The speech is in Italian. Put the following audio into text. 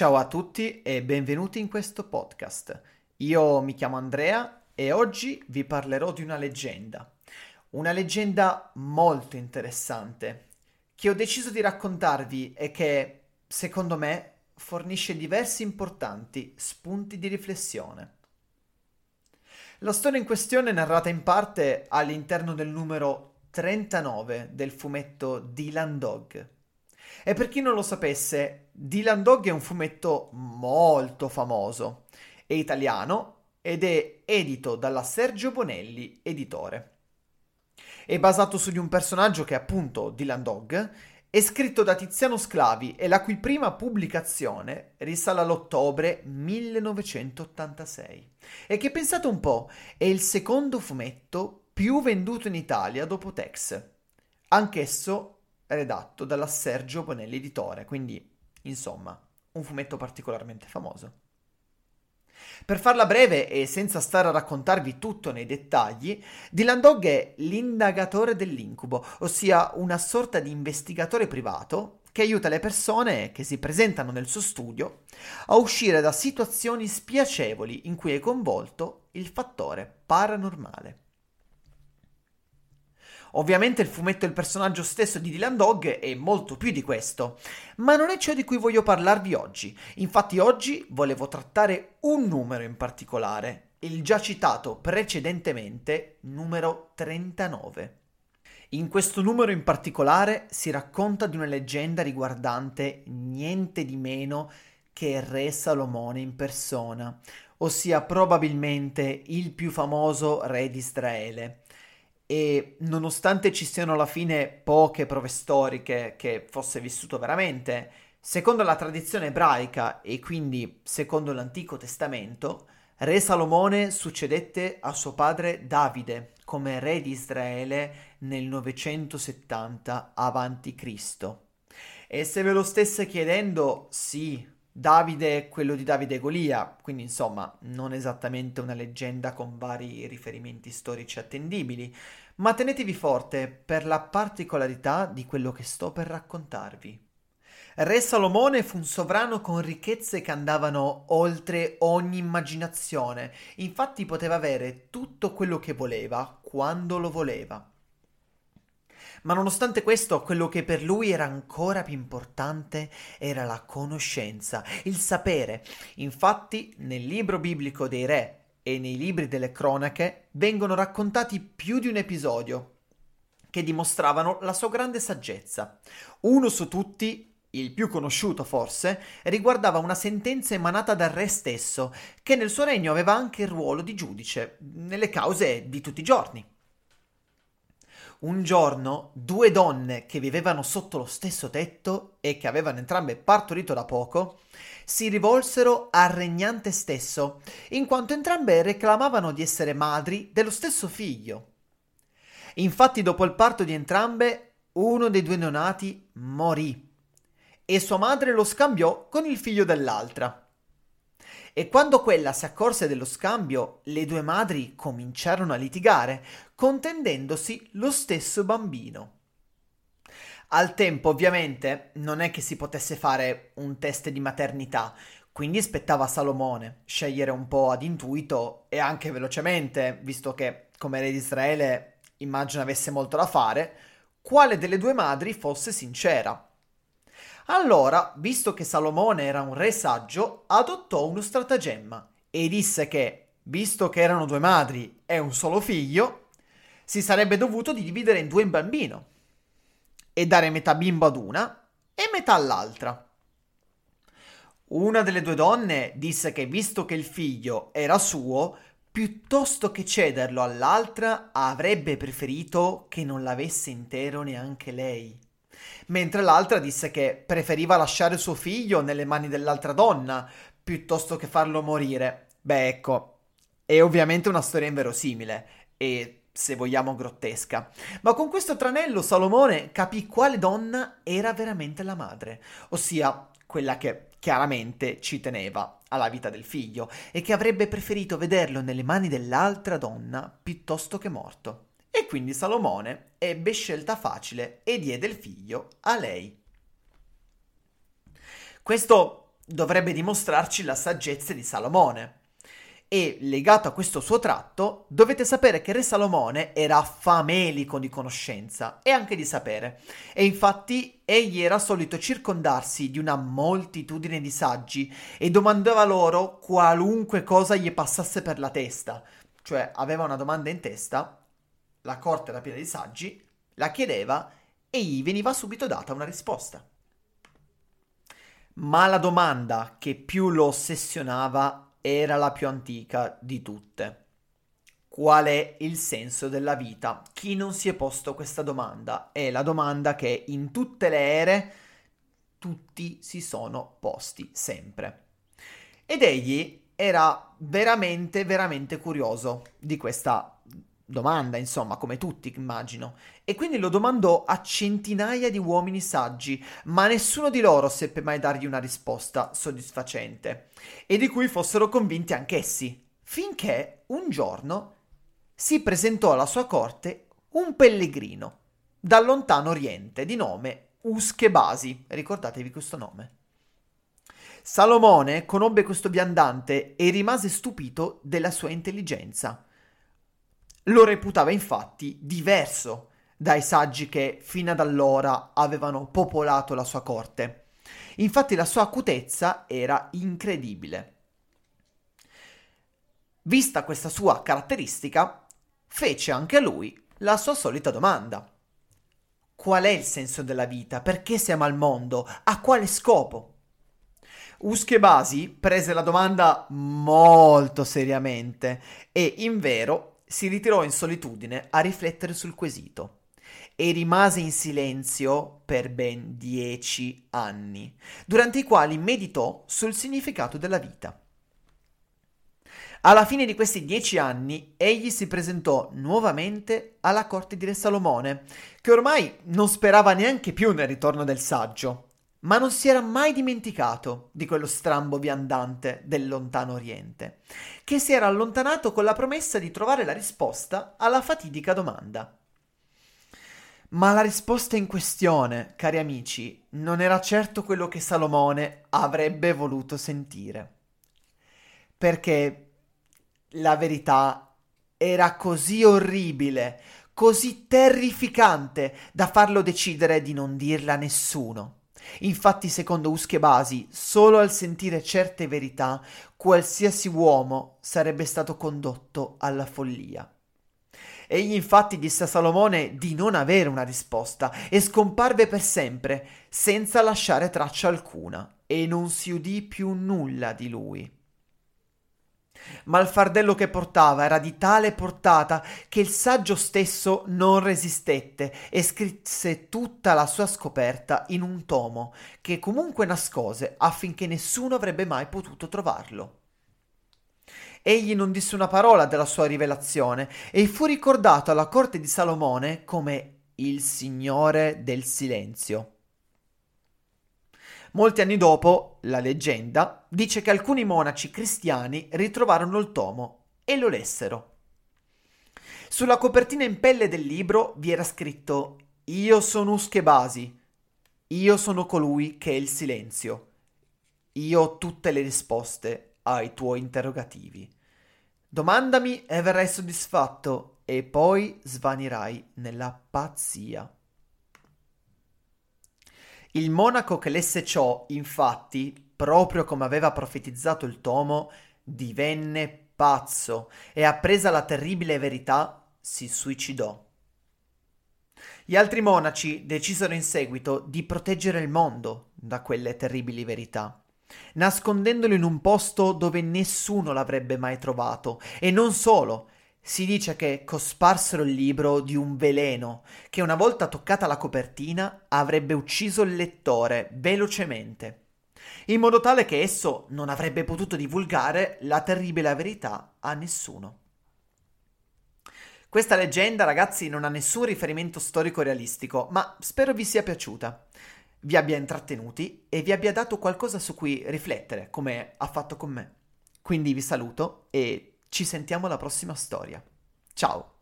Ciao a tutti e benvenuti in questo podcast. Io mi chiamo Andrea e oggi vi parlerò di una leggenda. Una leggenda molto interessante che ho deciso di raccontarvi e che, secondo me, fornisce diversi importanti spunti di riflessione. La storia in questione è narrata in parte all'interno del numero 39 del fumetto Dylan Dog e per chi non lo sapesse, Dylan Dog è un fumetto molto famoso, è italiano ed è edito dalla Sergio Bonelli, editore. È basato su di un personaggio che è appunto Dylan Dog, è scritto da Tiziano Sclavi e la cui prima pubblicazione risale all'ottobre 1986 e che pensate un po' è il secondo fumetto più venduto in Italia dopo Tex, anch'esso redatto dalla Sergio Bonelli Editore, quindi insomma un fumetto particolarmente famoso. Per farla breve e senza stare a raccontarvi tutto nei dettagli, Dylan Dog è l'indagatore dell'incubo, ossia una sorta di investigatore privato che aiuta le persone che si presentano nel suo studio a uscire da situazioni spiacevoli in cui è coinvolto il fattore paranormale. Ovviamente il fumetto e il personaggio stesso di Dylan Dog è molto più di questo, ma non è ciò di cui voglio parlarvi oggi. Infatti oggi volevo trattare un numero in particolare, il già citato precedentemente numero 39. In questo numero in particolare si racconta di una leggenda riguardante niente di meno che Re Salomone in persona, ossia probabilmente il più famoso re di Israele e nonostante ci siano alla fine poche prove storiche che fosse vissuto veramente, secondo la tradizione ebraica e quindi secondo l'Antico Testamento, Re Salomone succedette a suo padre Davide come re di Israele nel 970 a.C. E se ve lo stesse chiedendo, sì, Davide è quello di Davide e Golia, quindi insomma non esattamente una leggenda con vari riferimenti storici attendibili, ma tenetevi forte per la particolarità di quello che sto per raccontarvi. Re Salomone fu un sovrano con ricchezze che andavano oltre ogni immaginazione, infatti poteva avere tutto quello che voleva quando lo voleva. Ma nonostante questo, quello che per lui era ancora più importante era la conoscenza, il sapere. Infatti, nel libro biblico dei re e nei libri delle cronache vengono raccontati più di un episodio che dimostravano la sua grande saggezza. Uno su tutti il più conosciuto forse, riguardava una sentenza emanata dal re stesso, che nel suo regno aveva anche il ruolo di giudice nelle cause di tutti i giorni. Un giorno due donne che vivevano sotto lo stesso tetto e che avevano entrambe partorito da poco, si rivolsero al regnante stesso, in quanto entrambe reclamavano di essere madri dello stesso figlio. Infatti dopo il parto di entrambe, uno dei due neonati morì e sua madre lo scambiò con il figlio dell'altra. E quando quella si accorse dello scambio, le due madri cominciarono a litigare, contendendosi lo stesso bambino. Al tempo, ovviamente, non è che si potesse fare un test di maternità, quindi spettava Salomone scegliere un po' ad intuito e anche velocemente, visto che come re di Israele immagino avesse molto da fare, quale delle due madri fosse sincera. Allora, visto che Salomone era un re saggio, adottò uno stratagemma e disse che, visto che erano due madri e un solo figlio, si sarebbe dovuto dividere in due in bambino e dare metà bimbo ad una e metà all'altra. Una delle due donne disse che visto che il figlio era suo, piuttosto che cederlo all'altra, avrebbe preferito che non l'avesse intero neanche lei mentre l'altra disse che preferiva lasciare suo figlio nelle mani dell'altra donna piuttosto che farlo morire. Beh, ecco, è ovviamente una storia inverosimile e se vogliamo grottesca. Ma con questo tranello Salomone capì quale donna era veramente la madre, ossia quella che chiaramente ci teneva alla vita del figlio e che avrebbe preferito vederlo nelle mani dell'altra donna piuttosto che morto. E quindi Salomone ebbe scelta facile e diede il figlio a lei. Questo dovrebbe dimostrarci la saggezza di Salomone. E legato a questo suo tratto, dovete sapere che Re Salomone era famelico di conoscenza e anche di sapere. E infatti egli era solito circondarsi di una moltitudine di saggi e domandava loro qualunque cosa gli passasse per la testa. Cioè aveva una domanda in testa, la corte era piena di saggi, la chiedeva e gli veniva subito data una risposta. Ma la domanda che più lo ossessionava era la più antica di tutte. Qual è il senso della vita? Chi non si è posto questa domanda? È la domanda che in tutte le ere tutti si sono posti sempre. Ed egli era veramente, veramente curioso di questa domanda, insomma, come tutti immagino, e quindi lo domandò a centinaia di uomini saggi, ma nessuno di loro seppe mai dargli una risposta soddisfacente, e di cui fossero convinti anch'essi, finché un giorno si presentò alla sua corte un pellegrino dal lontano oriente di nome Uschebasi, ricordatevi questo nome. Salomone conobbe questo viandante e rimase stupito della sua intelligenza lo reputava infatti diverso dai saggi che fino ad allora avevano popolato la sua corte. Infatti la sua acutezza era incredibile. Vista questa sua caratteristica, fece anche lui la sua solita domanda. Qual è il senso della vita? Perché siamo al mondo? A quale scopo? Uschebasi prese la domanda molto seriamente e, in vero, si ritirò in solitudine a riflettere sul quesito e rimase in silenzio per ben dieci anni, durante i quali meditò sul significato della vita. Alla fine di questi dieci anni, egli si presentò nuovamente alla corte di Re Salomone, che ormai non sperava neanche più nel ritorno del saggio ma non si era mai dimenticato di quello strambo viandante del lontano oriente, che si era allontanato con la promessa di trovare la risposta alla fatidica domanda. Ma la risposta in questione, cari amici, non era certo quello che Salomone avrebbe voluto sentire. Perché la verità era così orribile, così terrificante da farlo decidere di non dirla a nessuno. Infatti, secondo Uschebasi, solo al sentire certe verità, qualsiasi uomo sarebbe stato condotto alla follia. Egli infatti disse a Salomone di non avere una risposta e scomparve per sempre, senza lasciare traccia alcuna, e non si udì più nulla di lui ma il fardello che portava era di tale portata che il saggio stesso non resistette e scrisse tutta la sua scoperta in un tomo che comunque nascose affinché nessuno avrebbe mai potuto trovarlo. Egli non disse una parola della sua rivelazione e fu ricordato alla corte di Salomone come il Signore del Silenzio. Molti anni dopo, la leggenda dice che alcuni monaci cristiani ritrovarono il tomo e lo lessero. Sulla copertina in pelle del libro vi era scritto Io sono Uschebasi, io sono colui che è il silenzio, io ho tutte le risposte ai tuoi interrogativi. Domandami e verrai soddisfatto e poi svanirai nella pazzia. Il monaco che lesse ciò, infatti, proprio come aveva profetizzato il tomo, divenne pazzo e appresa la terribile verità si suicidò. Gli altri monaci decisero in seguito di proteggere il mondo da quelle terribili verità, nascondendolo in un posto dove nessuno l'avrebbe mai trovato, e non solo, si dice che cosparsero il libro di un veleno che una volta toccata la copertina avrebbe ucciso il lettore velocemente, in modo tale che esso non avrebbe potuto divulgare la terribile verità a nessuno. Questa leggenda, ragazzi, non ha nessun riferimento storico realistico, ma spero vi sia piaciuta, vi abbia intrattenuti e vi abbia dato qualcosa su cui riflettere, come ha fatto con me. Quindi vi saluto e ci sentiamo alla prossima storia. Ciao!